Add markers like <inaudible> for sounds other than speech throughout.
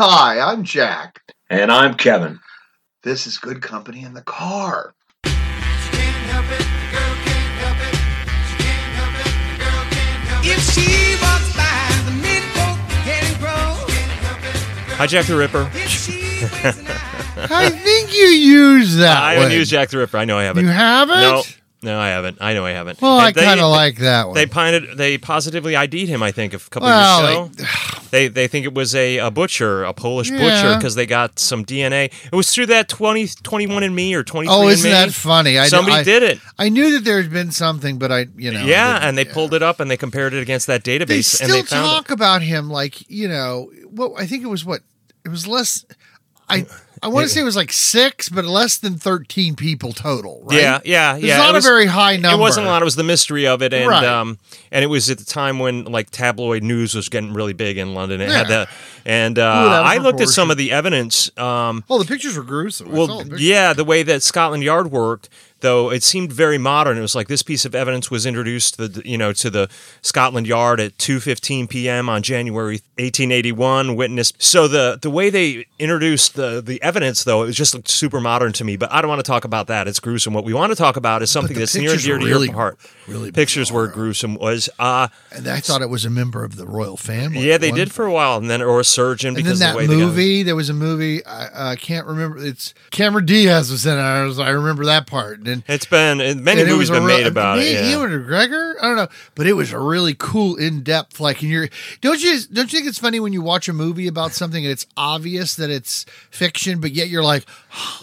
Hi, I'm Jack. And I'm Kevin. This is Good Company in the Car. If she walks by the getting grown, Hi, Jack the Ripper. if she was an <laughs> I think you use that. I haven't one. used Jack the Ripper. I know I haven't. You haven't? No, no, I haven't. I know I haven't. Well, And I kind of like that one. They pined, They positively ID'd him. I think a couple Well, years ago. <sighs> They they think it was a, a butcher, a Polish butcher, because they got some DNA. It was through that 20, 21 and Me or twenty. oh, isn't that funny? I, Somebody I, did it. I knew that there had been something, but I, you know, yeah, and they yeah. pulled it up and they compared it against that database, They still and they talk it. about him like you know. Well, I think it was what it was less. I I want to say it was like six, but less than thirteen people total. Right? Yeah, yeah, It's yeah. not it a was- very high number. It wasn't a lot. It was the mystery of it, and Right. um, and it was at the time when like tabloid news was getting really big in London. It Yeah. had that, and uh, Ooh, that was I looked at some of the evidence. Um, Oh, the pictures were gruesome. Well, the yeah, the way that Scotland Yard worked, though, it seemed very modern. It was like this piece of evidence was introduced, to the, you know, to the Scotland Yard at 2:15 p.m. on January 1881. Witnessed. So the the way they introduced the the evidence, though, it just looked super modern to me. But I don't want to talk about that. It's gruesome. What we want to talk about is something that's near and dear were to really- your heart. really pictures were gruesome. Was uh and I thought it was a member of the royal family. yeah, they did for a while, and then or a surgeon And because then the that way they got- movie, there was a movie I, I can't remember. It's Cameron Diaz was in it. I, was, I remember that part. And It's been many and movies been made about me, it. Yeah. Ewan McGregor. I don't know, but it was a really cool, in depth. Like, and you're don't you don't you think it's funny when you watch a movie about something and it's obvious that it's fiction, but yet you're like,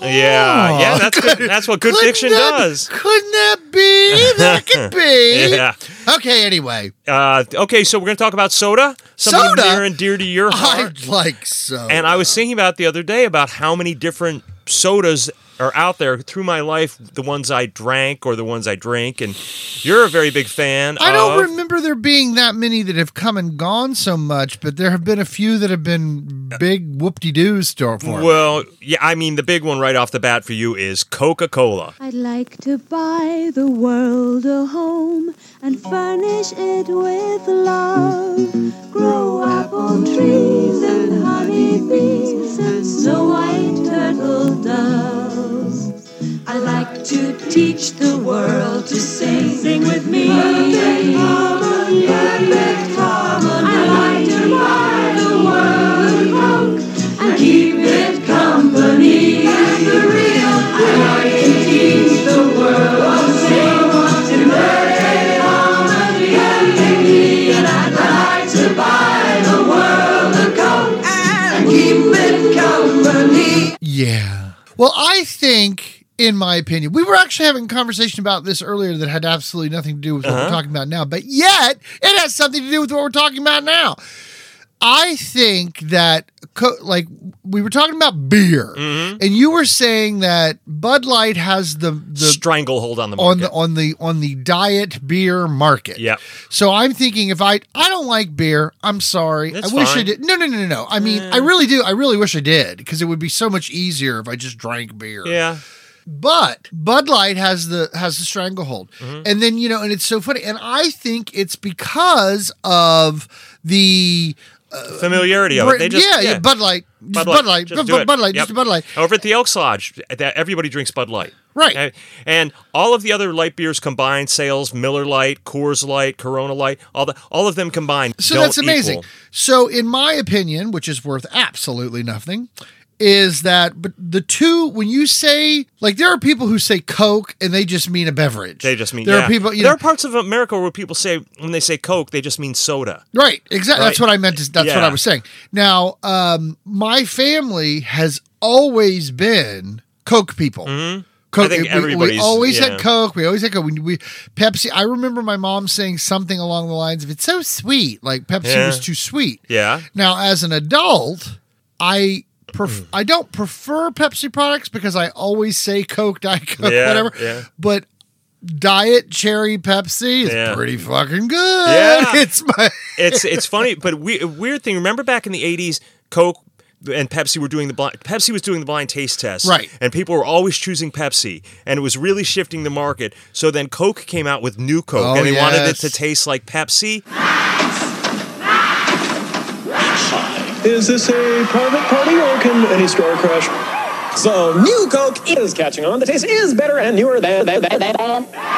Yeah, yeah, that's good. That's what good fiction that- does. Couldn't that be? That could <laughs> be. Yeah. Okay. Anyway, Uh, okay, so we're going to talk about soda, something Soda? near and dear to your heart. I like so. and I was thinking about the other day about how many different sodas are out there through my life, the ones I drank or the ones I drink, and you're a very big fan. I don't of- remember there being that many that have come and gone so much, but there have been a few that have been big whoop de doos store for. me. Well, yeah, I mean the big one right off the bat for you is Coca Cola. I'd like to buy the world a home and furnish it with love. Grow apple trees and honey bees and snow white turtle doves. I like to teach the world to sing. Sing with me. Perfect harmony. Perfect harmony. Yeah. Well, I think, in my opinion, we were actually having a conversation about this earlier that had absolutely nothing to do with what we're uh-huh. talking about now, but yet it has something to do with what we're talking about now. I think that, co- like, we were talking about beer, and you were saying that Bud Light has the the Stranglehold on the on the on the on the diet beer market. Yeah. So I'm thinking if I I don't like beer, I'm sorry. That's I wish I did. No, no, no, no, no. I mean, I really do. I really wish I did because it would be so much easier if I just drank beer. yeah. But Bud Light has the has the stranglehold, Mm-hmm. and then you know, and it's so funny, and I think it's because of the Familiarity of it. They just, yeah, yeah, Bud Light, just Bud Light, Just Bud, do it. Bud Light, Yep. just Bud Light. Over at the Elks Lodge, that everybody drinks Bud Light. Right. Okay? And all of the other light beers combined, sales, Miller Light, Coors Light, Corona Light, all the all of them combined. So that's amazing. equal- So, in my opinion, which is worth absolutely nothing, is that but the two when you say like there are people who say Coke and they just mean a beverage. They just mean there yeah. are people. You there know, are parts of America where people say when they say Coke, they just mean soda. right? Exactly. That's what I meant. To, that's what I was saying. Now, um, my family has always been Coke people. Mm-hmm. Coke, I think we- we, always yeah. had Coke. We always had Coke. We, we Pepsi. I remember my mom saying something along the lines of "It's so sweet." Like Pepsi Yeah. was too sweet. Yeah. Now, as an adult, I pref- mm. I don't prefer Pepsi products because I always say Coke, Diet Coke, Yeah, whatever. yeah. But Diet Cherry Pepsi is Yeah. pretty fucking good. Yeah. <laughs> it's my <laughs> It's it's funny, but we, weird thing. Remember back in the '80s, Coke and Pepsi were doing the blind. Pepsi was doing the blind taste test, Right. And people were always choosing Pepsi, and it was really shifting the market. So then Coke came out with new Coke, Oh, and they wanted it to taste like Pepsi. Is this a private party or can any store crash? So, new Coke is catching on. The taste is better and newer than. than, than, than.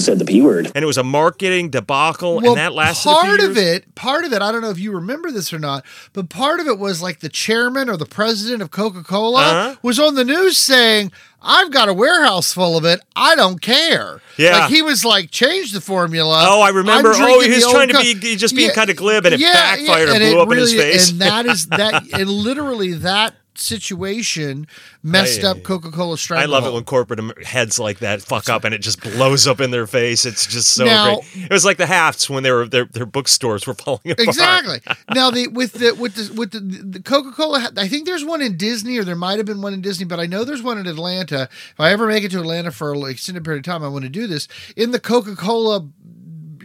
You said the P word. And it was a marketing debacle, Well, and that lasted a few part of years. it, part of it, I don't know if you remember this or not, but part of it was like the chairman or the president of Coca Cola Uh-huh. was on the news saying, "I've got a warehouse full of it. I don't care." Yeah. like he was like, "Change the formula." Oh, I remember. Oh, he was the old trying to Co- be just being kind of glib, and it yeah, backfired yeah, and it blew up in his face. And that is <laughs> that, and literally that situation messed Ay, up. Coca Cola Strike. I love it when corporate heads like that fuck up and it just blows up in their face. It's just so Now- great. It was like the Hafts when they were their their bookstores were <laughs> falling apart. Exactly. now the with the with the with the, the Coca Cola, I think there's one in Disney, or there might have been one in Disney, but I know there's one in Atlanta. If I ever make it to Atlanta for an extended period of time, I want to do this in the Coca Cola.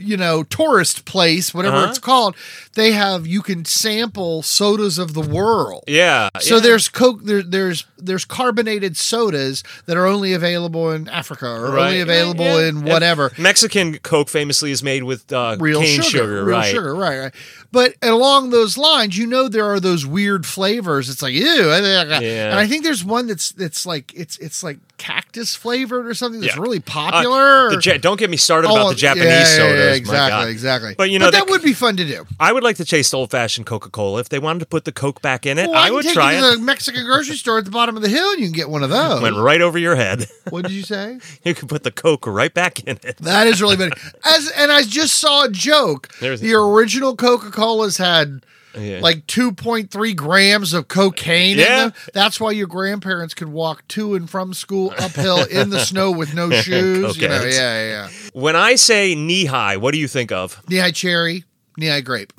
You know, tourist place, whatever Uh-huh. it's called. They have you can sample sodas of the world. Yeah. So yeah. there's coke. There, there's there's carbonated sodas that are only available in Africa or Right. only available Yeah, yeah. in And whatever Mexican Coke famously is made with uh, real cane sugar, real right? sugar, right, right. But along those lines, you know, there are those weird flavors. It's like ew, and I think there's one that's that's like it's it's like cactus flavored or something that's really Uh, popular. the Ja- don't get me started Oh, about the Japanese sodas. Exactly, exactly. But you know that, that- would be fun to do. I would like to chase old fashioned Coca Cola. If they wanted to put the Coke back in it, Well, I can would try you it. to the Mexican grocery store at the bottom of the hill, and you can get one of those. Went right over your head. <laughs> What did you say? you could put the Coke right back in it. That is really <laughs> funny. As and I just saw a joke. There's- the original Coca Colas had Yeah. like 2.3 grams of cocaine in Yeah. them. That's why your grandparents could walk to and from school uphill in the snow with no <laughs> shoes. You know, yeah, yeah, yeah. When I say Nehi, what do you think of? Nehi cherry, Nehi grape.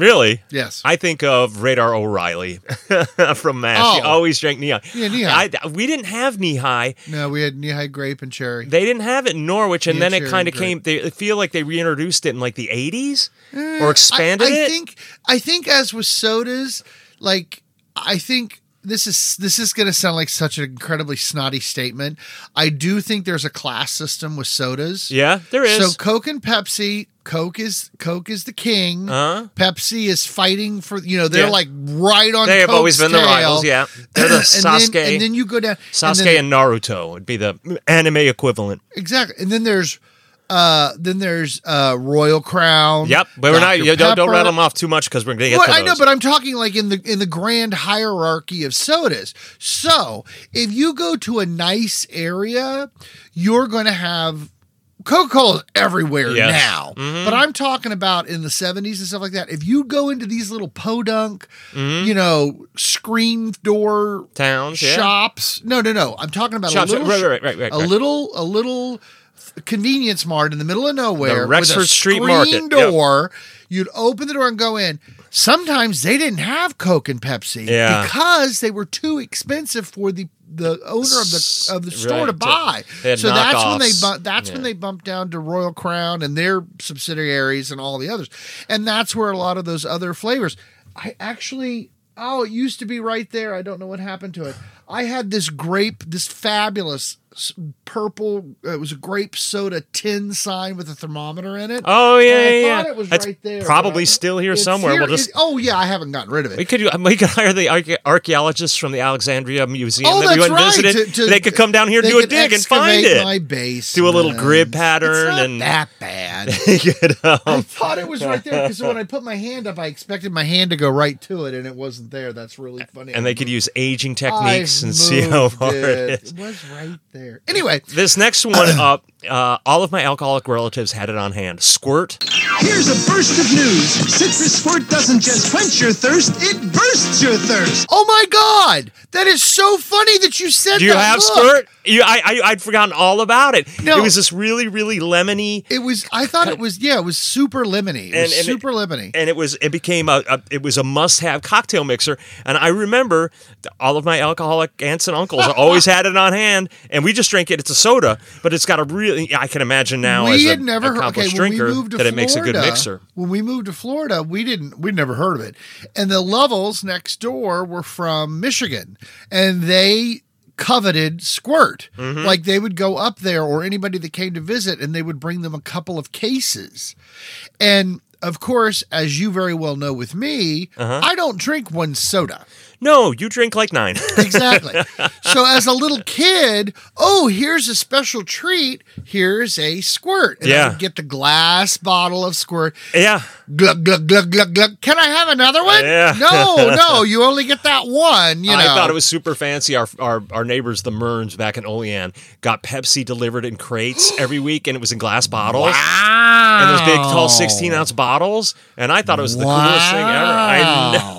Really? Yes. I think of Radar O'Reilly <laughs> from MASH. Oh. He always drank Nehi. Yeah, Nehi. I, we didn't have Nehi. no, we had Nehi grape and cherry. They didn't have it in Norwich, and Yeah, then it kind of came. They I feel like they reintroduced it in like the '80s eh, or expanded I, I it. think I think as with sodas, like I think this is this is going to sound like such an incredibly snotty statement. I do think there's a class system with sodas. yeah, there is. So Coke and Pepsi, Coke is Coke is the king. Huh? Pepsi is fighting for you know they're Yeah. like right on. they have always been the tail. rivals. Yeah, <clears throat> they're the and Sasuke, Then, and then you go down Sasuke then- and Naruto would be the anime equivalent. exactly, and then there's uh then there's uh Royal Crown. Yep, but we're not. You don't, don't rattle them off too much because we're going to get Well, to I know, but I'm talking like in the in the grand hierarchy of sodas. So if you go to a nice area, you're going to have Coca Cola everywhere Yes. now. Mhm. But I'm talking about in the 70s and stuff like that. If you go into these little podunk, Mhm. you know, screen door Towns, yeah. shops. No, no, no. I'm talking about Shops, a little, right, right, right, right, a little, a little convenience mart in the middle of nowhere, The with a Rexford Street Market, yep. door. You'd open the door and go in. Sometimes they didn't have Coke and Pepsi Yeah. because they were too expensive for the the owner of the of the store to buy. So that's when they bu- that's when they bumped down to Royal Crown and their subsidiaries and all the others, and that's where a lot of those other flavors. I actually. Oh, it used to be right there. I don't know what happened to it. I had this grape, this fabulous purple. It was a grape soda tin sign with a thermometer in it. Oh yeah, And I yeah, thought it was That's right there, probably still here somewhere. here- we'll just oh yeah, I haven't gotten rid of it. we could we could hire the archaeologists from the Alexandria Museum Oh, that we went right. visited. To- to- they could come down here and do a dig and find it. My base. Do a little grid pattern It's not and that bad. <laughs> you know. I thought it was right there because when I put my hand up, I expected my hand to go right to it, and it wasn't there. That's really funny. and they could use aging I've techniques and see how moved far it it. is. It was right there. Anyway, This next one <clears throat> up, uh, all of my alcoholic relatives had it on hand. Squirt. Here's a burst of news. Citrus Squirt doesn't just quench your thirst, it bursts your thirst. oh my god, that is so funny that you said. Do you that. have Look, squirt? You, I, I, I'd forgotten all about it. No. It was this really, really lemony, It was. I thought it was. Yeah, it was super lemony. It And- was and it- super lemony. and it was it became a, a it was a must have cocktail mixer. And I remember all of my alcoholic aunts and uncles always had it on hand, and we just drank it. It's a soda, but it's got a really. I can imagine now as we a had never heard. Okay, when we moved to that Florida, it makes a good mixer. When we moved to Florida, we didn't. We'd never heard of it. And the Lovels next door were from Michigan, and they coveted squirt. Mm-hmm. Like they would go up there, or anybody that came to visit, and they would bring them a couple of cases. And of course, as you very well know, with me, Uh-huh. I don't drink one soda. No, you drink like nine. <laughs> Exactly. so as a little kid, oh, here's a special treat. Here's a squirt. And I Yeah. would get the glass bottle of squirt. yeah, Glug glug glug glug glug. Can I have another one? Yeah. No, no, you only get that one. You know. I thought it was super fancy. Our, our our neighbors, the Merns back in Olean, got Pepsi delivered in crates <gasps> every week, and it was in glass bottles. Wow. and those big, tall, sixteen ounce bottles, and I thought it was the coolest thing ever. I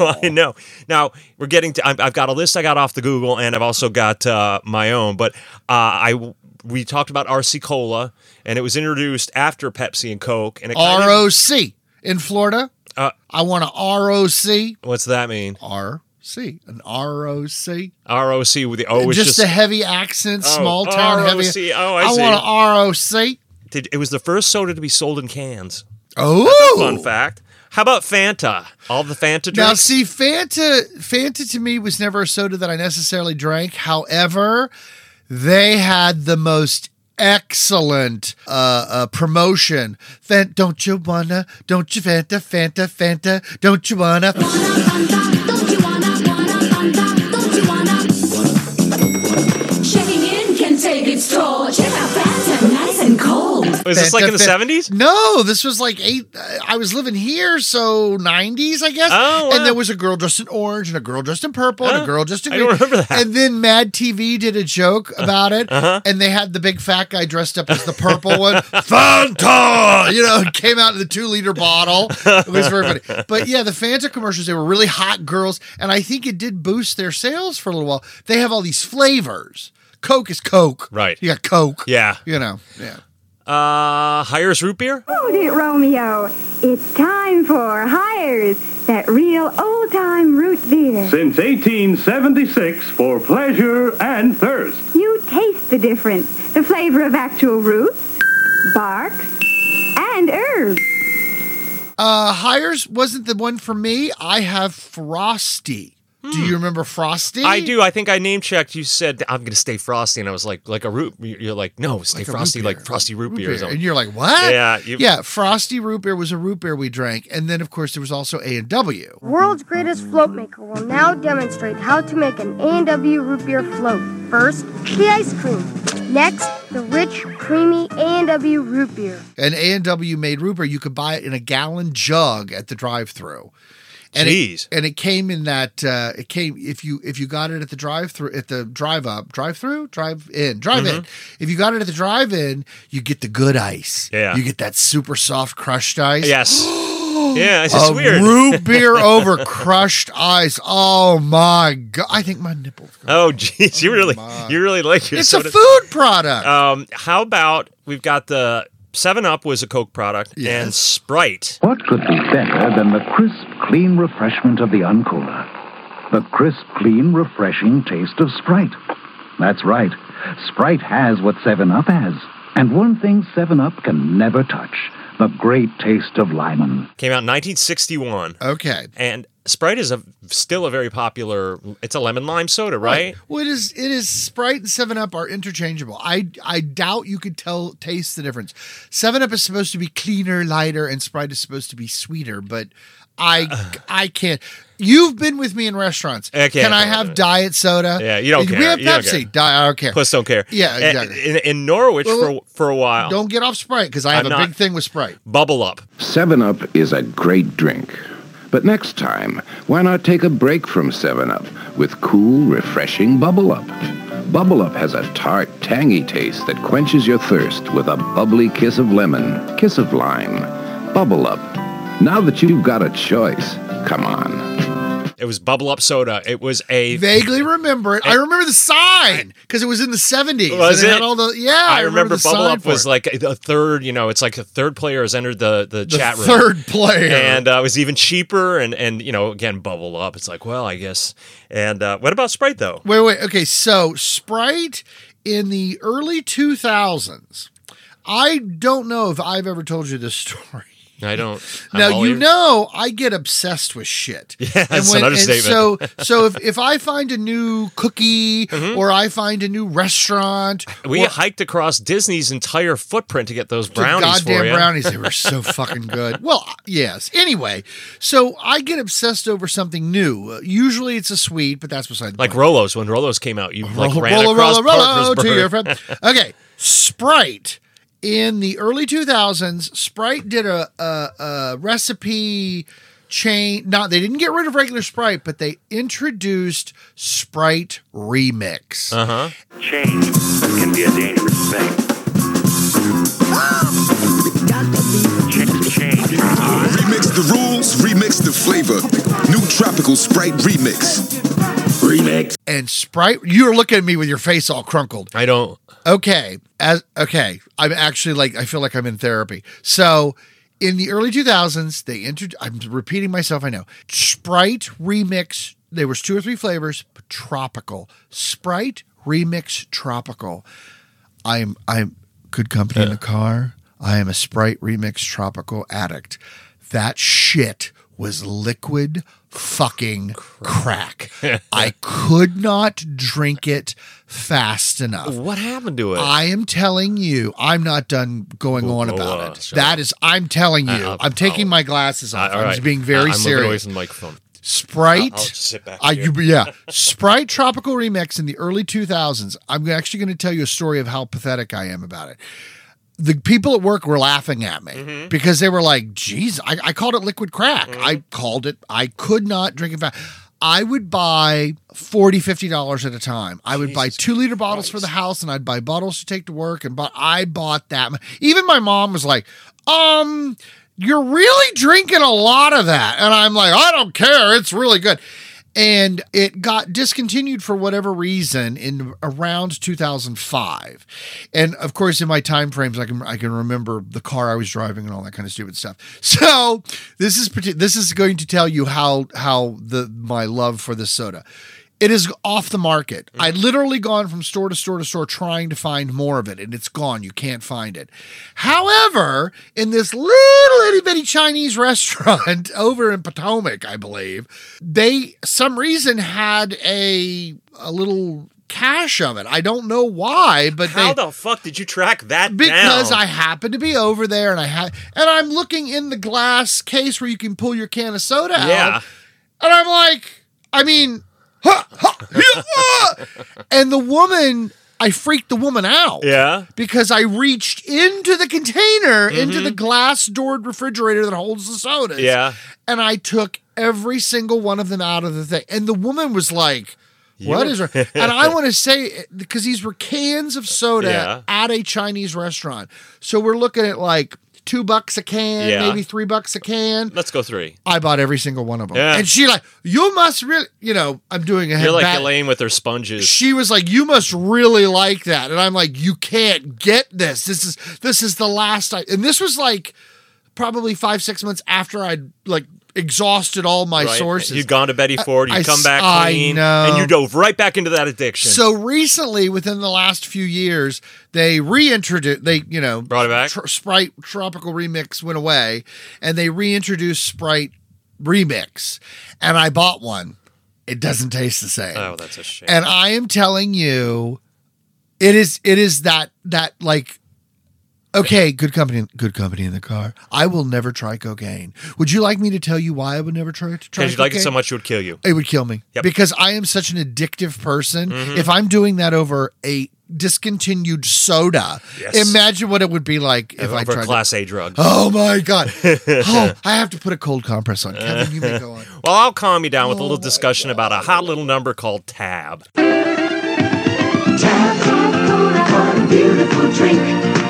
<laughs> I know. Now we're getting to. I've, I've got a list I got off the Google, and I've also got uh, my own. But uh, I we talked about RC Cola, and it was introduced after Pepsi and Coke, and of- ROC in Florida. Uh, I want a ROC. what's that mean? RC. An ROC. ROC with the O is just, just, a heavy accent, Oh, small town heavy. Oh, I see. I want an ROC. Did- it was the first soda to be sold in cans. Oh, Fun fact. How about Fanta? All the Fanta drinks. Now, see, Fanta, Fanta to me was never a soda that I necessarily drank. However, they had the most excellent uh, uh, promotion. Fant, don't you wanna? Don't you Fanta? Fanta, Fanta, don't you wanna? <laughs> was this like in the seventies? No, this was like eight. uh, I was living here, so nineties, I guess. Oh, wow. And there was a girl dressed in orange, and a girl dressed in purple, and Oh, a girl dressed in I don't remember that. And then Mad TV did a joke <laughs> about it, Uh-huh. and they had the big fat guy dressed up as the purple one, <laughs> Fanta. You know, it came out in the two liter bottle. It was very funny. But yeah, the Fanta commercials they were really hot girls, and I think it did boost their sales for a little while. They have all these flavors. Coke is Coke, Right. You got Coke, Yeah. You know, yeah. Uh, Hires root beer. Hold it, Romeo. It's time for Hires, that real old time root beer. Since 1876, for pleasure and thirst. You taste the difference the flavor of actual roots, barks, and herbs. Uh, Hires wasn't the one for me. I have Frosty. Do you remember Frosty? I do. I think I name checked. You said I'm going to stay frosty, and I was like, like a root. You're like, no, stay Like frosty, like frosty root, Root beer. or beer. something. And you're like, what? Yeah, you- yeah. Frosty root beer was a root beer we drank, and then of course there was also A and W. World's greatest float maker will now demonstrate how to make an A&W root beer float. First, the ice cream. Next, the rich, creamy A&W root beer. And A and W made root beer. You could buy it in a gallon jug at the drive-through. And Jeez. it, and it came in that uh, it came if you if you got it at the drive through at the drive up drive through drive in drive in Mm-hmm. if you got it at the drive in you get the good ice Yeah. you get that super soft crushed ice Yes. <gasps> yeah, it's just weird. root <laughs> beer over crushed ice. Oh my god! I think my nipples. Oh, jeez, you really, you really like your It's a food product. Um, how about we've got the Seven Up was a Coke product and Sprite. What could be better than the crisp, clean refreshment of the Uncola? The crisp, clean, refreshing taste of Sprite. That's right. Sprite has what 7-Up has. And one thing 7-Up can never touch. The great taste of lemon. Came out in 1961, okay. and Sprite is a still a very popular. It's a lemon lime soda, right? Well, it is. It is. Sprite and Seven Up are interchangeable. I I doubt you could tell taste the difference. Seven Up is supposed to be cleaner, lighter, and Sprite is supposed to be sweeter. But I <sighs> I can't. You've been with me in restaurants. I can't Can I have that. diet soda? Yeah, you don't We care. have You don't Pepsi. care. Di- I don't care. Plus, don't care. Yeah, exactly. In, in Norwich Well, for for a while, Don't get off Sprite because I have I'm a big thing with Sprite. Bubble Up. 7 Up is a great drink. But next time, why not take a break from 7 Up with cool, refreshing Bubble Up? Bubble Up has a tart, tangy taste that quenches your thirst with a bubbly kiss of lemon, kiss of lime. Bubble Up. Now that you've got a choice, come on. It was Bubble Up Soda. It was a Vaguely remember it. I remember the sign because it was in the 70s. Was and it? all the, yeah, I, remember, the Bubble Up was it. like a third. You know, it's like a third player has entered the the, The chat room. third player. and uh, it was even cheaper. And and you know, again, Bubble Up. It's like, well, I guess. And uh, what about Sprite though? Wait, wait. Okay, so Sprite in the early 2000s. I don't know if I've ever told you this <laughs> story. I don't. I'm now you know I get obsessed with shit. <laughs> Yeah, that's an understatement. so <laughs> so if, if I find a new cookie Mm-hmm. or I find a new restaurant, We or hiked across Disney's entire footprint to get those brownies for goddamn brownies, they were so <laughs> fucking good. Well, yes. Anyway, so I get obsessed over something new. Uh, usually it's a sweet, but that's beside the point. Like point. Rolos, when Rolos came out, you like ran roll- across roll- roll to your friend. Okay, Sprite. In the early 2000s, Sprite did a, a, a recipe chain. Not they didn't get rid of regular Sprite, but they introduced Sprite Remix. Uh huh. Change can be a dangerous thing. Remix the rules, remix the flavor. New tropical Sprite remix. Remix. And Sprite, you're looking at me with your face all crunkled. I don't. Okay, as okay, I'm actually like I feel like I'm in therapy. So, in the early 2000s, they entered. I'm repeating myself. I know Sprite remix. There was two or three flavors. Tropical Sprite remix tropical. I'm I'm good company in the car. I am a Sprite remix tropical addict. That shit was liquid fucking crack. <laughs> I could not drink it fast enough. What happened to it? I am telling you, I'm not done going on about uh, it. That is, I'm telling you, Uh, uh, I'm taking my glasses off. all I'm right. just being Uh, very I'm moving away serious. from the microphone. Sprite. I'll- I'll sit back I- you- yeah, Sprite Tropical Remix in the early 2000s. I'm actually going to tell you a story of how pathetic I am about it. The people at work were laughing at me Mm-hmm. because they were like, geez, I, I called it liquid crack. Mm-hmm. I called it, I could not drink it fast. I would buy 40 $50 at a time. I would buy two liter bottles for the house and I'd buy bottles to take to work. And but I bought that. Even my mom was like, um, you're really drinking a lot of that. And I'm like, I don't care. It's really good. And it got discontinued for whatever reason in around 2005. And of course, in my time frames, I can I can remember the car I was driving and all that kind of stupid stuff. So this is this is going to tell you how how the my love for this soda. It is off the market. I mm-hmm. literally gone from store to store to store trying to find more of it, and it's gone. You can't find it. However, in this little itty bitty Chinese <laughs> restaurant over in Potomac, I believe, they some reason had a a little cache of it. I don't know why, but How they the fuck did you track that because down? I happened to be over there and I had and I'm looking in the glass case where you can pull your can of soda Yeah. out. And I'm like, I mean, ha, ha, yeah, ah. and the woman, I freaked the woman out. Yeah. Because I reached into the container, into Mhm. the glass doored refrigerator that holds the sodas. Yeah. And I took every single one of them out of the thing. And the woman was like, what is? And I want to say, because these were cans of soda Yeah. at a Chinese restaurant. So we're looking at like two bucks a can, Yeah. maybe three bucks a can. Let's go three. I bought every single one of them. Yeah. And she like, you must really, you know, I'm doing a head You're like back. Elaine with her sponges. She was like, "You must really like that," and I'm like, "You can't get this. This is this is the last I." And this was like probably five six months after I'd like exhausted all my Right? sources. You'd gone to Betty Ford, you come back I clean, know. and you dove right back into that addiction. So recently, within the last few years, they reintroduced. They you know Brought it back? tr- Sprite Tropical Remix went away, and they reintroduced Sprite Remix, and I bought one. It doesn't taste the same. oh, that's a shame. And I am telling you, it is it is that that like okay, good company good company in the car. I will never try cocaine. Would you like me to tell you why I would never try to try Because you like it so much, it would kill you. It would kill me. Yep. Because I am such an addictive person. Mhm. If I'm doing that over a discontinued soda, Yes. imagine what it would be like if I Over tried a to- Class A drug. Oh my god. oh, I have to put a cold compress on. Kevin, you may go on. Well, I'll calm you down with a Oh little discussion about a hot little number called Tab. Tab. What a beautiful drink.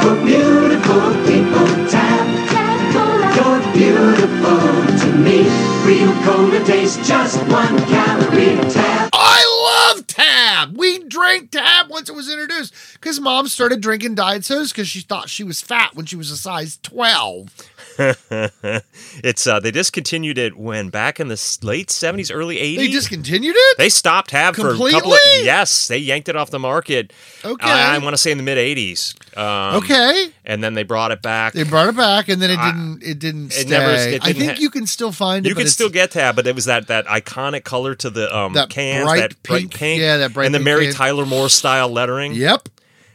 For beautiful people. Tap, tap, cola. Your beautiful to me. Real cola tastes just one calorie tab. I love Tab. We drank Tab once it was introduced because mom started drinking diet sodas because she thought she was fat when she was a size 12. <laughs> it's uh, they discontinued it when back in the late 70s, early 80s. They discontinued it? They stopped Tab for a couple of Completely? yes, they yanked it off the market. Okay. I, want to say in the mid 80s. Um, Okay. and then they brought it back. They brought it back and then it didn't it didn't it stay. never- it I didn't think ha- you can still find it. You can still get Tab, but it was that that iconic color to the um, That cans, bright that bright pink- pink, yeah, that bright and the pink Mary can. Tyler Moore style lettering. Yep.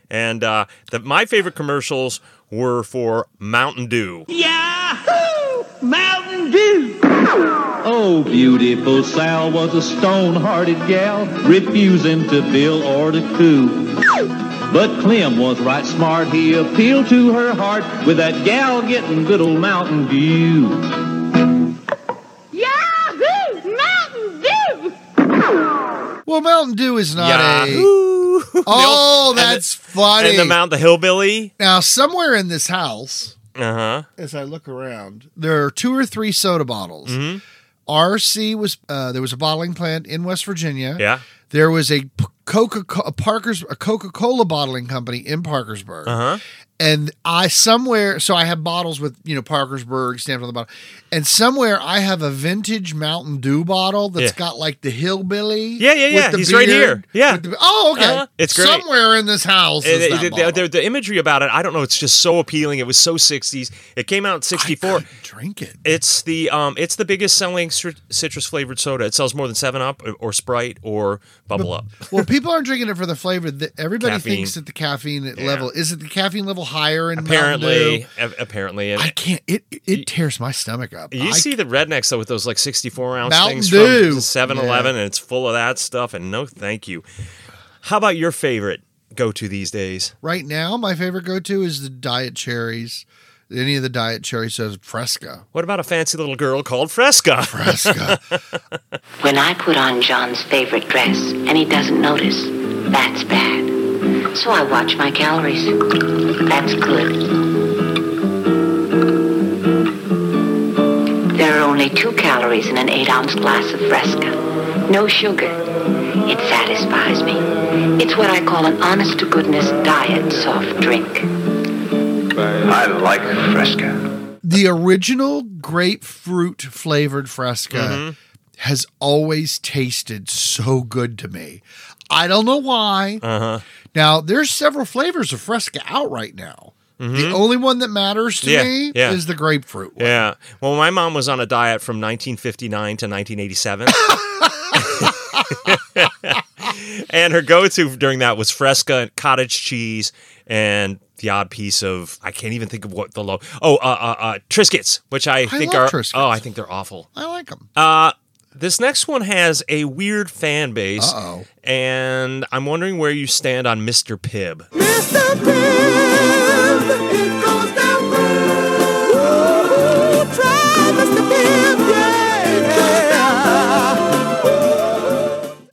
And uh, the, my favorite commercials were for Mountain Dew. Yahoo! Mountain Dew! Oh, beautiful Sal was a stone-hearted gal, refusing to bill or to coo. But Clem was right smart. He appealed to her heart with that gal getting good old Mountain Dew. Yahoo! Mountain Dew! Well, Mountain Dew is not Yahoo! a. Oh, And the- that's funny. And the Mount the Hillbilly. now, somewhere in this house, Uh huh. as I look around, there are two or three soda bottles. Mm-hmm. RC was uh, there was a bottling plant in West Virginia. Yeah. There was a Coca a Parker's a Coca Cola bottling company in Parkersburg. Uh huh. And I somewhere, so I have bottles with you know Parkersburg stamped on the bottle, and somewhere I have a vintage Mountain Dew bottle that's Yeah. got like the hillbilly. Yeah, yeah, with yeah. the He's right here. Yeah. the- oh, okay. Uh-huh. It's great. Somewhere in this house is And that the, the, imagery about it, I don't know. It's just so appealing. It was so '60s. It came out in '64. Drink it. It's the um, it's the biggest selling cit- citrus flavored soda. It sells more than Seven Up or, or Sprite or Bubble Up. well, people aren't drinking it for the flavor. Everybody Caffeine. thinks that the caffeine level is it the caffeine level higher in Apparently, Dew? a- apparently, and I can't. It it tears my stomach up. You I see the rednecks though with those like 64 ounce Mountain things Dew. from 7 Eleven, and it's full of that stuff. And no, thank you. How about your favorite go to these days? Right now, my favorite go to is the diet cherries. Any of the diet cherry sodas, Fresca. What about a fancy little girl called Fresca? <laughs> Fresca. When I put on John's favorite dress and he doesn't notice, that's bad. So I watch my calories. That's good. There are only two calories in an eight ounce glass of Fresca. No sugar. It satisfies me. It's what I call an honest to goodness diet soft drink. I like Fresca. the original grapefruit flavored Fresca Mm-hmm. has always tasted so good to me. I don't know why. Uh huh. Now, there's several flavors of Fresca out right now. The Mhm. only one that matters to Yeah, me yeah. is the grapefruit. Yeah. Well, my mom was on a diet from 1959 to 1987. <laughs> and her go to during that was Fresca, cottage cheese, and the odd piece of, I can't even think of what the low. Oh, uh, uh, uh, Triscuits, which I, think love are. Triscuits. Oh, I think they're awful. I like them. Uh, this next one has a weird fan base. Uh-oh. And I'm wondering where you stand on Mr. Pibb.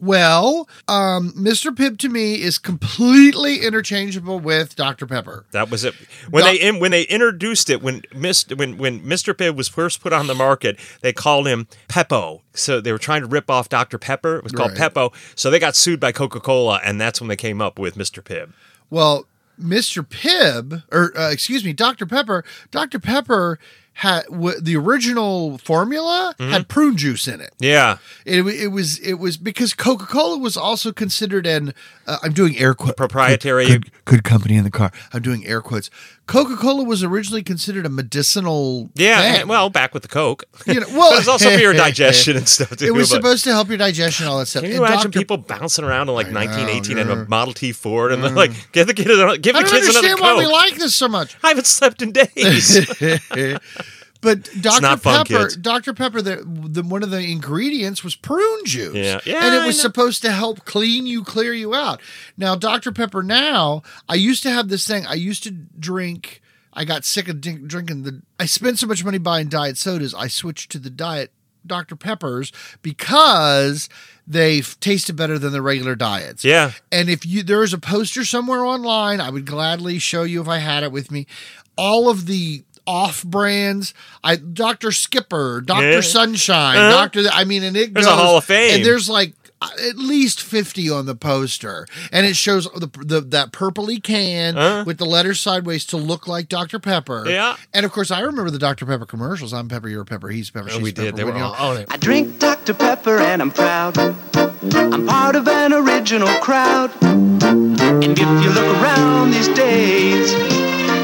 Well, um, Mr. Pibb to me is completely interchangeable with Dr. Pepper. That was it. When Doc- they in, when they introduced it, when Mr. when when Mr. Pibb was first put on the market, they called him Peppo. So they were trying to rip off Dr. Pepper. It was called Right. Peppo. So they got sued by Coca Cola, and that's when they came up with Mr. Pibb. Well, Mr. Pibb, or uh, excuse me, Dr. Pepper, Dr. Pepper had w- the original formula Mm-hmm. had prune juice in it. Yeah, It, it was it was because Coca Cola was also considered an uh, I'm doing air quotes proprietary. good, good company in the car. I'm doing air quotes. Coca Cola was originally considered a medicinal. Yeah, thing. well, back with the Coke. <laughs> You know, well, it's also for your <laughs> digestion and stuff too. It was supposed to help your digestion, all that stuff. Can And you imagine Dr. people bouncing around in like know, 1918 in yeah. a Model T Ford and they're mm. like, give the kids, give the kids another- give I don't understand why we like this so much. I haven't slept in days. <laughs> But Dr. fun, Pepper, kids. Dr. Pepper, the, the one of the ingredients was prune juice. Yeah. Yeah, and it was supposed to help clean you, clear you out. Now, Dr. Pepper, now, I used to have this thing. I used to drink, I got sick of drink, drinking the, I spent so much money buying diet sodas, I switched to the diet Dr. Peppers because they tasted better than the regular diets. Yeah. And if you there is a poster somewhere online, I would gladly show you if I had it with me. All of the off brands. I Dr. Skipper, Dr. Yeah. Sunshine, Uh-huh. Dr. I mean, and it There's goes, a Hall of Fame. And there's like at least 50 on the poster. And it shows the, the that purpley can Uh-huh. with the letters sideways to look like Dr. Pepper. Yeah. And of course, I remember the Dr. Pepper commercials. I'm Pepper, you're Pepper, he's Pepper, Oh, she's we Pepper. did. They were you- all, oh, they- I drink Dr. Pepper and I'm proud. I'm part of an original crowd. And if you look around these days,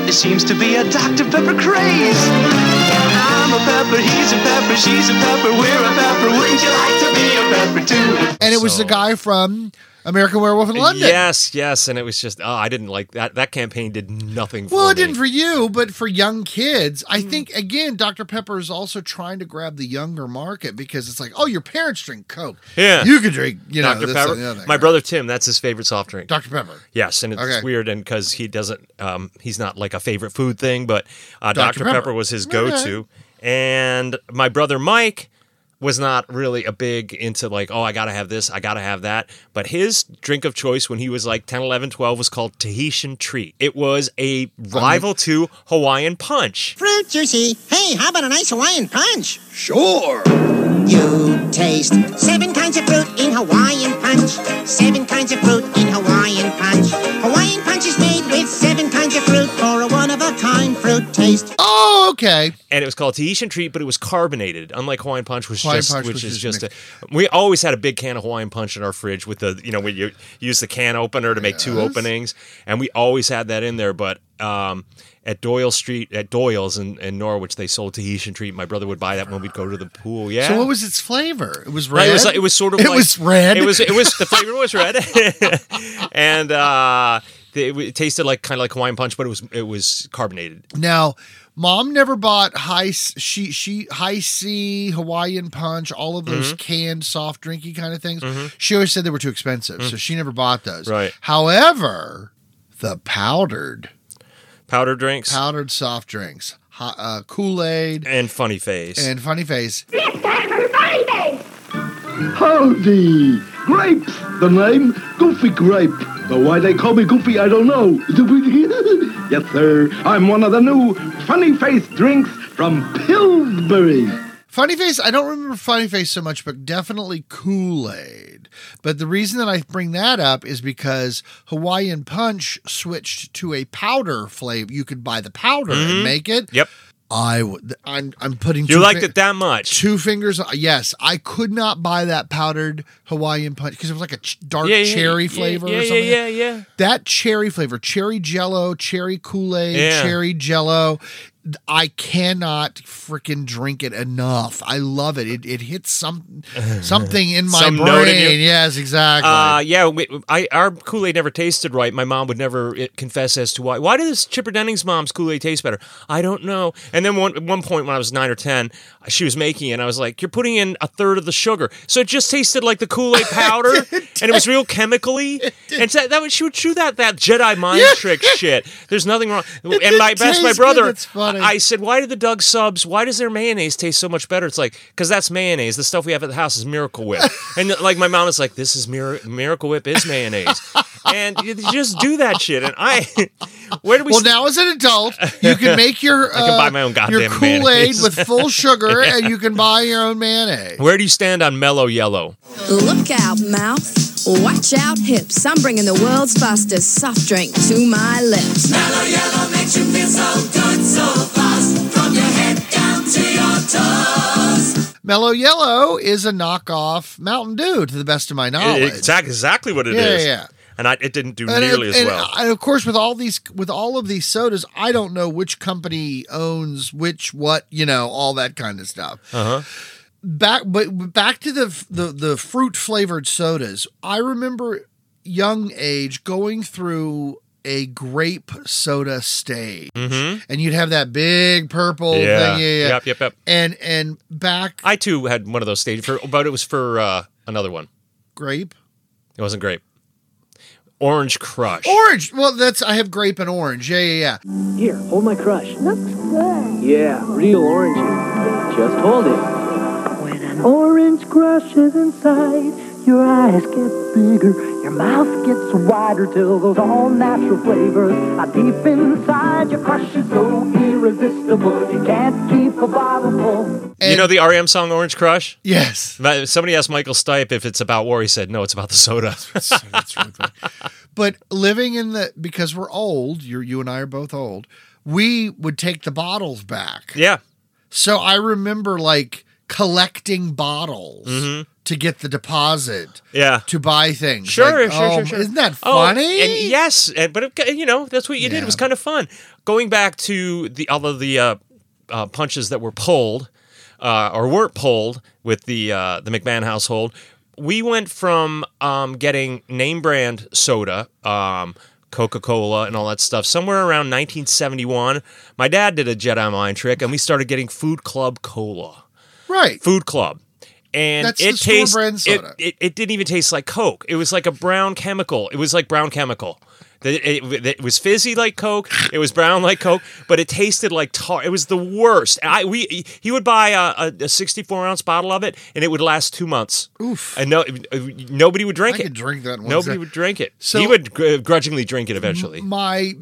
there seems to be a Dr. Pepper craze. I'm a pepper, he's a pepper, she's a pepper, we're a pepper. Wouldn't you like to be a pepper too? And it was the guy from American Werewolf in London. Yes, yes, and it was just oh, I didn't like that. That campaign did nothing for Well, it me. didn't for you, but for young kids, I Mm. think again, Dr. Pepper is also trying to grab the younger market because it's like, oh, your parents drink Coke. Yeah, you could drink, you know, Dr this Pepper. other. My brother Tim, that's his favorite soft drink. Dr. Pepper. Yes, and it's Okay. weird, and because he doesn't, um, he's not like a favorite food thing, but uh, Dr. Dr. Pepper. Pepper. was his go-to. And my brother Mike was not really a big into like, oh, I gotta have this, I gotta have that. But his drink of choice when he was like 10, 11, 12 was called Tahitian Treat. It was a rival to Hawaiian Punch. Fruit juicy. Hey, how about a nice Hawaiian punch? Sure. You taste seven kinds of fruit in Hawaiian punch. Seven kinds of fruit in Hawaiian punch. Hawaiian punch is made with seven kinds of fruit fruit taste. Oh, okay. and it was called Tahitian Treat, but it was carbonated. Unlike Hawaiian Punch, which Hawaiian just Punch which is just a, we always had a big can of Hawaiian Punch in our fridge with the you know when you use the can opener to make two openings, and we always had that in there. But um, at Doyle Street at Doyle's in, in Norwich, they sold Tahitian Treat. My brother would buy that when we'd go to the pool. Yeah. So what was its flavor? It was Right, red. It was, like- it was sort of It like, was red. It was it was the flavor was red, <laughs> <laughs> and uh, it, it tasted like kind of like Hawaiian Punch, but it was it was carbonated. Now, mom never bought high she she Hi-C Hawaiian Punch, all of those Mhm. canned soft drinky kind of things. Mhm. She always said they were too expensive, so Mm. she never bought those. Right. However, the powdered Powder drinks powdered soft drinks, hot, uh, Kool Aid and funny face. and Funny Face. Howdy! Grapes, the name? Goofy Grape. Though why they call me Goofy, I don't know. <laughs> yes, sir. I'm one of the new funny face drinks from Pillsbury. Funny Face, I don't remember Funny Face so much, but definitely Kool Aid. But the reason that I bring that up is because Hawaiian Punch switched to a powder flavor. You could buy the powder Mhm. and make it. Yep. I would. I'm. I'm putting. You liked fi- it that much? Two fingers. Uh, yes, I could not buy that powdered Hawaiian Punch because it was like a ch- dark Yeah, yeah, cherry yeah, flavor. yeah, or yeah, something. yeah, yeah. That cherry flavor, cherry Jello, cherry Kool Aid, Yeah. cherry Jello. I cannot freaking drink it enough. I love it. It it hits some something in my Some brain. in? Yes, exactly. Uh, yeah, we, I, our Kool Aid never tasted right. My mom would never uh, confess as to why. Why does Chipper Denning's mom's Kool Aid taste better? I don't know. And then one, at one point when I was nine or ten, she was making it. and I was like, "You're putting in a third of the sugar," so it just tasted like the Kool Aid <laughs> powder, and it was real chemically. And so that was, she would chew that that Jedi mind trick shit. There's nothing wrong. And my best my brother, good, funny. I said, "Why do the Doug subs? Why does their mayonnaise taste so much better?" It's like because that's mayonnaise. The stuff we have at the house is Miracle Whip, <laughs> and like my mom is like, "This is Mir- Miracle Whip is mayonnaise," and you just do that shit. And I, <laughs> where do we? well, now as an adult, you can <laughs> make your I can uh, buy my own goddamn your Kool Aid mayonnaise. with full sugar, and you can buy your own mayonnaise. Where do you stand on Mellow Yellow? Look out, mouth. Watch out, hips. I'm bringing the world's fastest soft drink to my lips. Mellow yellow makes you feel so good, so fast. From your head down to your toes. Mellow Yellow is a knockoff Mountain Dew, to the best of my knowledge. Exactly, exactly what it Yeah, is. yeah, yeah. And I, it didn't do And, nearly and- as well. and of course, with all these, with all of these sodas, I don't know which company owns which, what, you know, all that kind of stuff. Uh huh. Back, but back to the the the fruit flavored sodas. I remember young age going through a grape soda stage, Mhm. and you'd have that big purple Yeah. thing. Yeah, yeah. Yep, yep, yep. And and back I too had one of those stages, for, but it was for uh, another one. grape. It wasn't grape. Orange Crush. Orange. Well, that's I have grape and orange. Yeah, yeah, yeah. Here, hold my crush. Looks good. Yeah, real orangey. Just hold it. When an orange crush is inside, Your eyes get bigger, your mouth gets wider till those all natural flavors are deep inside. Your crush is so irresistible, you can't keep a bottle full. you know the REM song Orange Crush? Yes. Somebody asked Michael Stipe if it's about war. He said, no, it's about the soda. But living in the because we're old, you you and I are both old. We would take the bottles back. yeah. So I remember like collecting bottles Mhm. to get the deposit Yeah. to buy things. Sure, Like, sure, oh, sure, sure. Isn't that Oh, funny? and yes, and, but it, you know that's what you did. It was kind of fun. Going back to the all of the uh, uh, punches that were pulled uh, or weren't pulled with the uh, the McMahon household. We went from um, getting name brand soda, um, Coca Cola, and all that stuff somewhere around 1971. My dad did a Jedi mind trick, and we started getting Food Club Cola. Right. Food Club. And That's it tastes it, soda. it, it didn't even taste like Coke. It was like a brown chemical. It was like brown chemical. It, it- it was fizzy like Coke. It was brown like Coke, but it tasted like tar. It was the worst. I we he would buy a, a, a 64 ounce bottle of it, and it would last two months. Oof. And no, nobody would drink I it. could drink that Nobody sec. would drink it. So- he would gr- grudgingly drink it eventually. My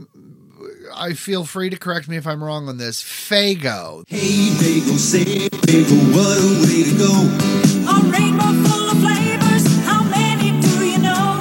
I feel free to correct me if I'm wrong on this. Faygo. Hey, bagel, say, bagel, what a way to go. A rainbow full of flavors, how many do you know?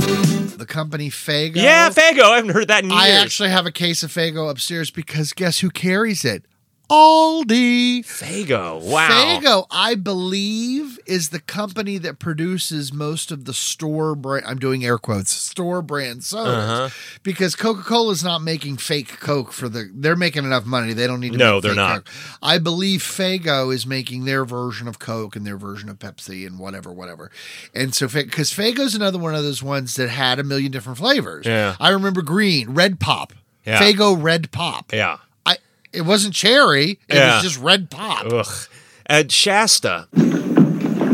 The company Faygo. Yeah, Faygo. I haven't heard that in years. I actually have a case of Faygo upstairs because guess who carries it? Aldi. Faygo. Wow. Faygo, I believe, is the company that produces most of the store brand. I'm doing air quotes. Store brand sodas Uh-huh. because Coca Cola is not making fake Coke for the. They're making enough money. They don't need to. No, they're not. Coke. I believe Faygo is making their version of Coke and their version of Pepsi and whatever, whatever. And so, because Faygo's another one of those ones that had a million different flavors. Yeah. I remember green, red pop, Yeah. Faygo red pop. Yeah. I. It wasn't cherry. It Yeah. was just red pop. Ugh. At Shasta.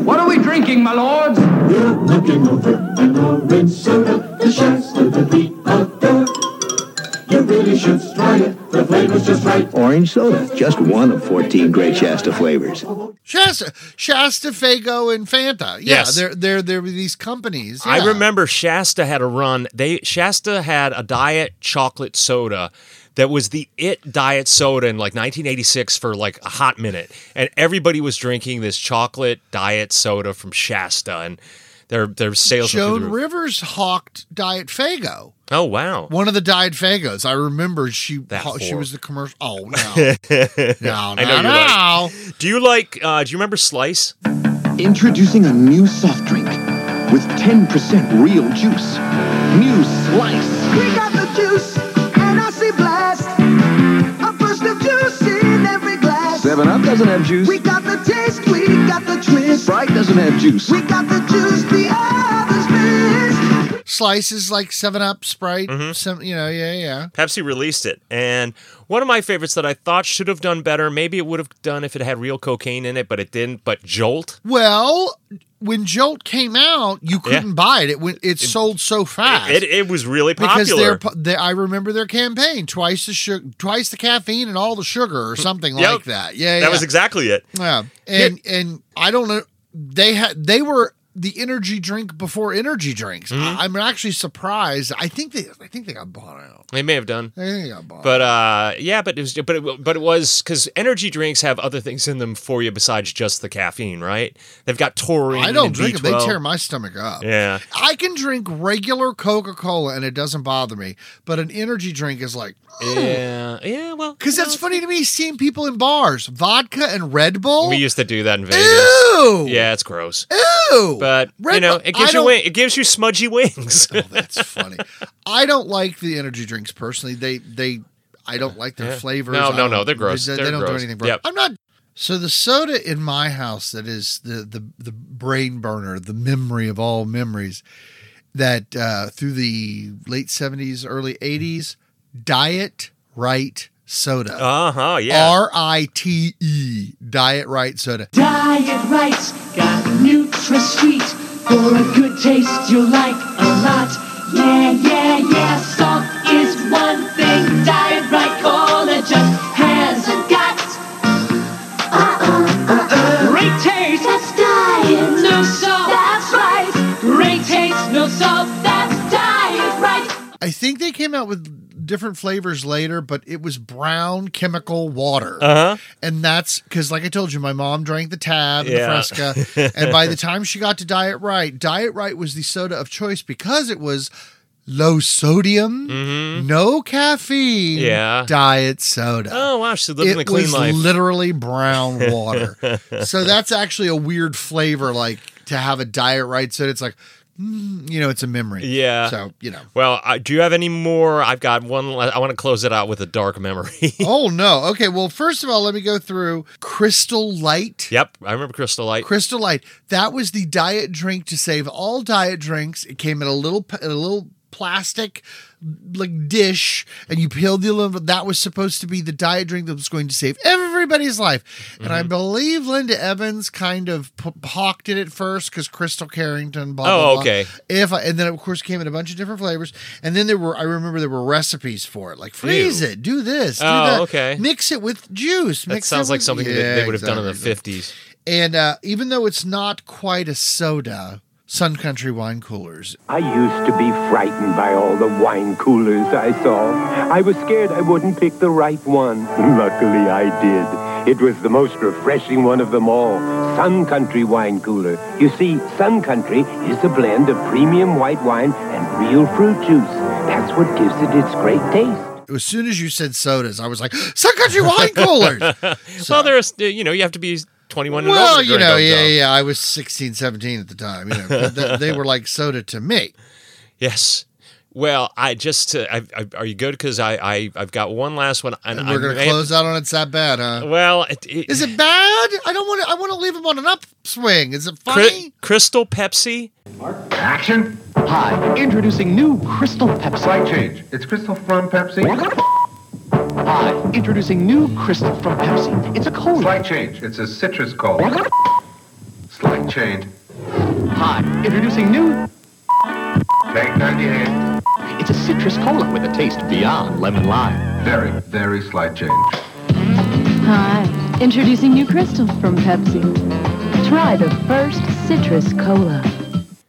What are we drinking, my lords? We're looking over an orange soda, the Shasta that we adore. You really should try it, the flavor's just right. Orange soda, just one of 14 great Shasta flavors. Shasta, Shasta, Faygo, and Fanta. Yeah, Yes. they're they're they're these companies. I remember Shasta had a run. They Shasta had a diet chocolate soda that was the it diet soda in like 1986 for like a hot minute, and everybody was drinking this chocolate diet soda from Shasta, and their their sales were through Joan the. Rivers hawked Diet Faygo. Oh wow! One of the Diet Faygos. I remember she That haw- she was the commercial. Oh no, <laughs> no, I know no, no. like. Do you like? Uh, do you remember Slice? Introducing a new soft drink with 10% real juice. New Slice. We got the juice, doesn't have juice. We got the taste, we got the twist. Sprite doesn't have juice. We got the juice, the others missed. Slices like Seven Up, Sprite. Mm-hmm. Some, you know, yeah, yeah. Pepsi released it, and one of my favorites that I thought should have done better. Maybe it would have done if it had real cocaine in it, but it didn't. But Jolt. Well, when Jolt came out, you couldn't buy it. It went. It, sold so fast. It, it was really because popular. they're, they, I remember their campaign twice the sugar, twice the caffeine and all the sugar or something Yep. like that. Yeah, that yeah. was exactly it. Yeah, and and I don't know. They had they were the energy drink before energy drinks. Mm-hmm. I, I'm actually surprised. I think they I think they got bought out. They may have done. I think they got bought. But uh, yeah, but it was, but it, but it was because energy drinks have other things in them for you besides just the caffeine, right? They've got taurine. I don't and drink them. They tear my stomach up. Yeah, I can drink regular Coca Cola and it doesn't bother me, but an energy drink is like, yeah, yeah. Well, because that's funny to me seeing people in bars, vodka and Red Bull. we used to do that in Vegas. Ew! Yeah, it's gross. Ew! But Red you know, Bull- it gives you wing, it gives you smudgy wings. <laughs> oh, That's funny. I don't like the energy drinks personally. They they I don't like their Yeah. flavors. No, no, no, they're gross. They, they They're don't do anything. For Yep. I'm not. So the soda in my house that is the the the brain burner, the memory of all memories, that uh, through the late seventies, early eighties, Diet Rite soda. Uh huh. Yeah. R I T E. Diet Rite soda. Diet Rite's got NutraSweet for a good taste you'll like a lot. Yeah, yeah, yeah. Salt is one thing Diet Rite Cola just out with different flavors later, but it was brown chemical water. Uh-huh. And that's because, like I told you, my mom drank the tab and Yeah. the Fresca. <laughs> and by the time she got to Diet Rite, Diet Rite was the soda of choice because it was low sodium, no caffeine, Mm-hmm. Yeah. diet soda. Oh wow, she's living it the clean was life. literally brown water. <laughs> so that's actually a weird flavor, like to have a Diet Rite soda. It's like, mm, you know, it's a memory. Yeah. So, you know. Well, I, do you have any more? I've got one. I want to close it out with a dark memory. <laughs> oh no. Okay. Well, first of all, let me go through Crystal Light. yep, I remember Crystal Light. Crystal Light. That was the diet drink to save all diet drinks. It came in a little in a little plastic like dish and you peeled the aluminum that was supposed to be the diet drink that was going to save everybody's life and Mm-hmm. i believe linda evans kind of p- hawked it at first because Krystle Carrington blah, Oh, blah, blah. okay. if I, and then of course came in a bunch of different flavors and then there were i remember there were recipes for it like freeze Ew. it do this do Oh, that okay. mix it with juice That sounds like with- something that they would have done in the fifties. And uh, even though it's not quite a soda, Sun Country wine coolers. I used to be frightened by all the wine coolers I saw. I was scared I wouldn't pick the right one. <laughs> Luckily, I did. It was the most refreshing one of them all. Sun Country Wine Cooler. You see, Sun Country is a blend of premium white wine and real fruit juice. That's what gives it its great taste. As soon as you said sodas, I was like, Sun Country wine coolers. <laughs> well, there's you know you have to be twenty one. well, you know, yeah, yeah. I was 16, 17 at the time. You know, but th- they were like soda to me. <laughs> Yes. Well, I just uh, I, I, are you good? Because I, I I've got one last one, and, And we're going to close out on it's that bad, huh? Well, it, it, Is it bad? I don't want to. I want to leave them on an upswing. Is it Cri- funny? Crystal Pepsi. Action. Hi, introducing new Crystal Pepsi. Slight change. It's Crystal from Pepsi. Hi, introducing new Crystal from Pepsi. It's a cola. Slight change. It's a citrus cola. Slight change. Hi, introducing new. Take 98. It's a citrus cola with a taste beyond lemon lime. Very, very slight change. Hi, introducing new Crystal from Pepsi. Try the first citrus cola.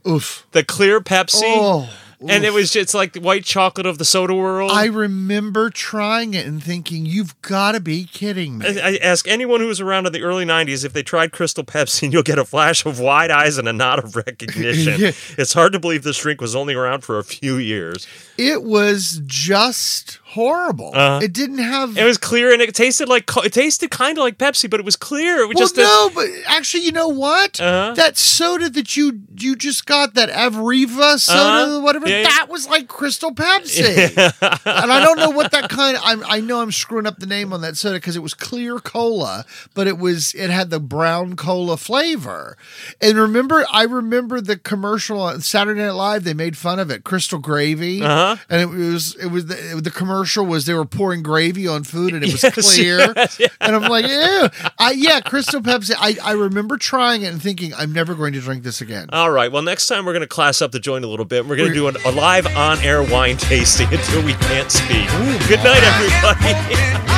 Oof. The clear Pepsi. Oh, and it was just like the white chocolate of the soda world. I remember trying it and thinking, "You've got to be kidding me." I I ask anyone who was around in the early 90s if they tried Crystal Pepsi, and <laughs> you'll get a flash of wide eyes and a nod of recognition. <laughs> Yeah. It's hard to believe this drink was only around for a few years. It was just horrible. Uh, it didn't have. It was clear and it tasted like it tasted kind of like Pepsi, but it was clear. It was well, just a- no, but actually, you know what? Uh-huh. That soda that you you just got, that Avriva soda, Uh-huh. whatever, That was like Crystal Pepsi. and I don't know what that kind. Of, I'm, I know I'm screwing up the name on that soda because it was clear cola, but it was it had the brown cola flavor. And remember, I remember the commercial on Saturday Night Live. They made fun of it, Crystal Gravy, Uh-huh. and it was it was the, the commercial was they were pouring gravy on food and it was <laughs> Yes, clear. yes, yeah. And I'm like, ew. I, yeah, Crystal Pepsi. I, I remember trying it and thinking, I'm never going to drink this again. All right. Well, next time we're going to class up the joint a little bit. And We're going to do an, a live on air wine tasting <laughs> until we can't speak. Good night, everybody. <laughs>